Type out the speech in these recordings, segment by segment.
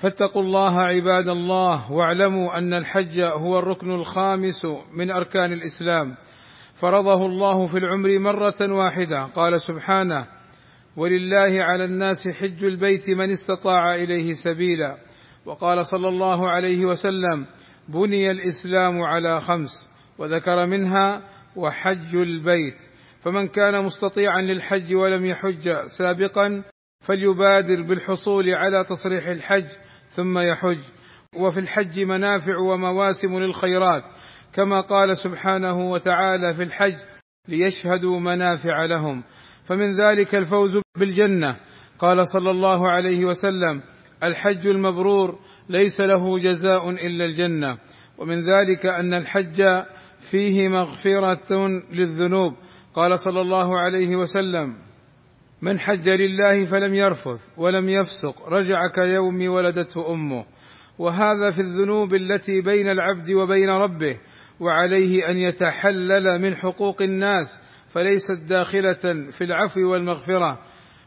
فاتقوا الله عباد الله واعلموا أن الحج هو الركن الخامس من أركان الإسلام. فرضه الله في العمر مرة واحدة. قال سبحانه ولله على الناس حج البيت من استطاع إليه سبيلا. وقال صلى الله عليه وسلم بني الإسلام على خمس. وذكر منها وحج البيت. فمن كان مستطيعا للحج ولم يحج سابقا فليبادر بالحصول على تصريح الحج ثم يحج. وفي الحج منافع ومواسم للخيرات كما قال سبحانه وتعالى في الحج ليشهدوا منافع لهم. فمن ذلك الفوز بالجنة. قال صلى الله عليه وسلم الحج المبرور ليس له جزاء إلا الجنة. ومن ذلك أن الحج فيه مغفرة للذنوب. قال صلى الله عليه وسلم من حج لله فلم يرفث ولم يفسق رجع كيوم ولدته أمه. وهذا في الذنوب التي بين العبد وبين ربه وعليه أن يتحلل من حقوق الناس فليست داخلة في العفو والمغفرة.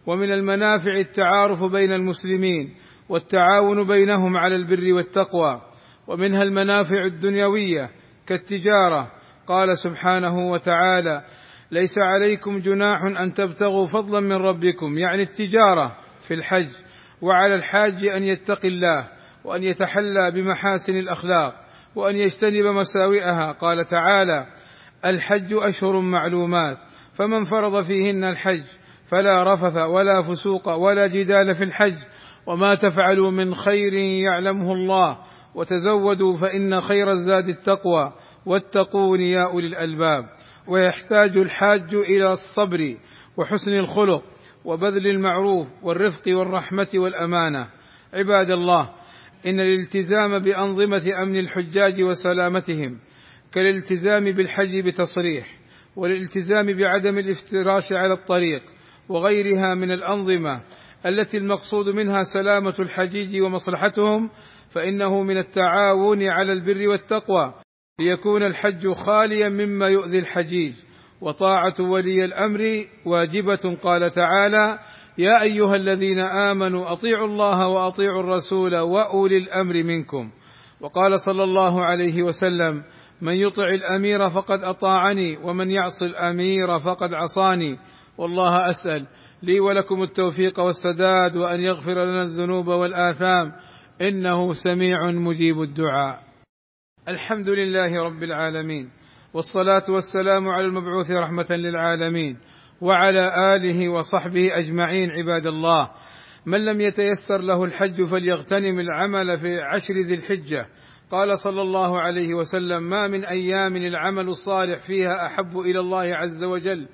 ومن المنافع التعارف بين المسلمين والتعاون بينهم على البر والتقوى. ومنها المنافع الدنيوية كالتجارة. قال سبحانه وتعالى ليس عليكم جناح أن تبتغوا فضلا من ربكم يعني التجارة في الحج وعلى الحاج أن يتقي الله وأن يتحلى بمحاسن الأخلاق وأن يجتنب مساوئها. قال تعالى الحج أشهر معلومات فمن فرض فيهن الحج فلا رفث ولا فسوق ولا جدال في الحج وما تفعلوا من خير يعلمه الله وتزودوا فإن خير الزاد التقوى واتقون يا أولي الألباب. ويحتاج الحاج إلى الصبر وحسن الخلق وبذل المعروف والرفق والرحمة والأمانة. عباد الله إن الالتزام بأنظمة أمن الحجاج وسلامتهم كالالتزام بالحج بتصريح والالتزام بعدم الافتراش على الطريق وغيرها من الأنظمة التي المقصود منها سلامة الحجيج ومصلحتهم فإنه من التعاون على البر والتقوى ليكون الحج خاليا مما يؤذي الحجيج. وطاعة ولي الأمر واجبة. قال تعالى يا أيها الذين آمنوا أطيعوا الله وأطيعوا الرسول وأولي الأمر منكم. وقال صلى الله عليه وسلم من يطع الأمير فقد أطاعني ومن يعص الأمير فقد عصاني. والله أسأل لي ولكم التوفيق والسداد وأن يغفر لنا الذنوب والآثام. إنه سميع مجيب الدعاء. الحمد لله رب العالمين والصلاة والسلام على المبعوث رحمة للعالمين وعلى آله وصحبه أجمعين عباد الله. من لم يتيسر له الحج فليغتنم العمل في عشر ذي الحجة. قال صلى الله عليه وسلم ما من أيام العمل الصالح فيها أحب إلى الله عز وجل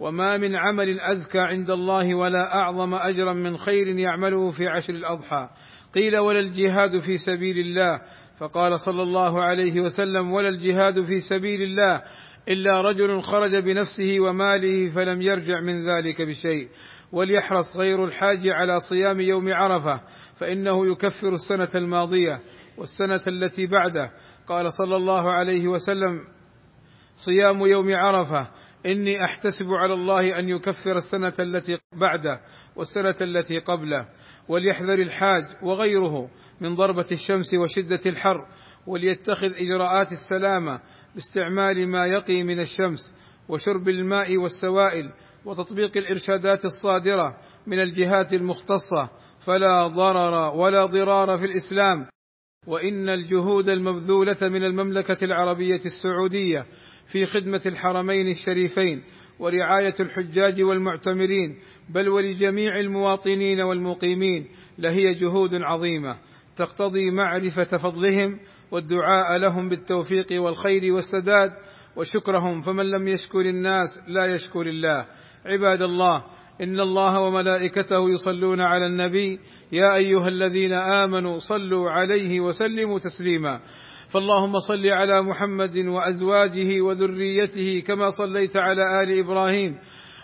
وما من عمل أزكى عند الله ولا أعظم أجرا من خير يعمله في عشر الأضحى. قيل ولا الجهاد في سبيل الله فقال صلى الله عليه وسلم ولا الجهاد في سبيل الله إلا رجل خرج بنفسه وماله فلم يرجع من ذلك بشيء. وليحرص غير الحاج على صيام يوم عرفة فإنه يكفر السنة الماضية والسنة التي بعده. قال صلى الله عليه وسلم صيام يوم عرفة إني أحتسب على الله أن يكفر السنة التي بعده والسنة التي قبله وليحذر الحاج وغيره من ضربة الشمس وشدة الحر وليتخذ إجراءات السلامة باستعمال ما يقي من الشمس وشرب الماء والسوائل وتطبيق الإرشادات الصادرة من الجهات المختصة. فلا ضرر ولا ضرار في الإسلام. وإن الجهود المبذولة من المملكة العربية السعودية في خدمة الحرمين الشريفين ورعاية الحجاج والمعتمرين بل ولجميع المواطنين والمقيمين لهي جهود عظيمة. تقتضي معرفة فضلهم والدعاء لهم بالتوفيق والخير والسداد وشكرهم فمن لم يشكر الناس لا يشكر الله. عباد الله إن الله وملائكته يصلون على النبي. يا أيها الذين آمنوا صلوا عليه وسلموا تسليما. فاللهم صل على محمد وأزواجه وذريته كما صليت على آل إبراهيم.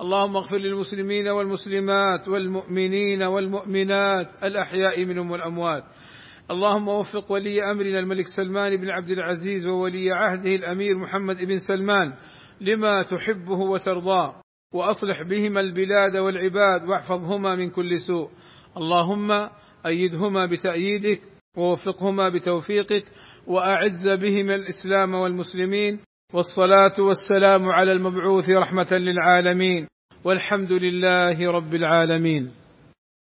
اللهم اغفر للمسلمين والمسلمات والمؤمنين والمؤمنات الأحياء منهم والأموات. اللهم وفق ولي أمرنا الملك سلمان بن عبد العزيز وولي عهده الأمير محمد بن سلمان لما تحبه وترضاه وأصلح بهما البلاد والعباد واحفظهما من كل سوء. اللهم أيدهما بتأييدك ووفقهما بتوفيقك وأعز بهما الإسلام والمسلمين والصلاة والسلام على المبعوث رحمة للعالمين والحمد لله رب العالمين.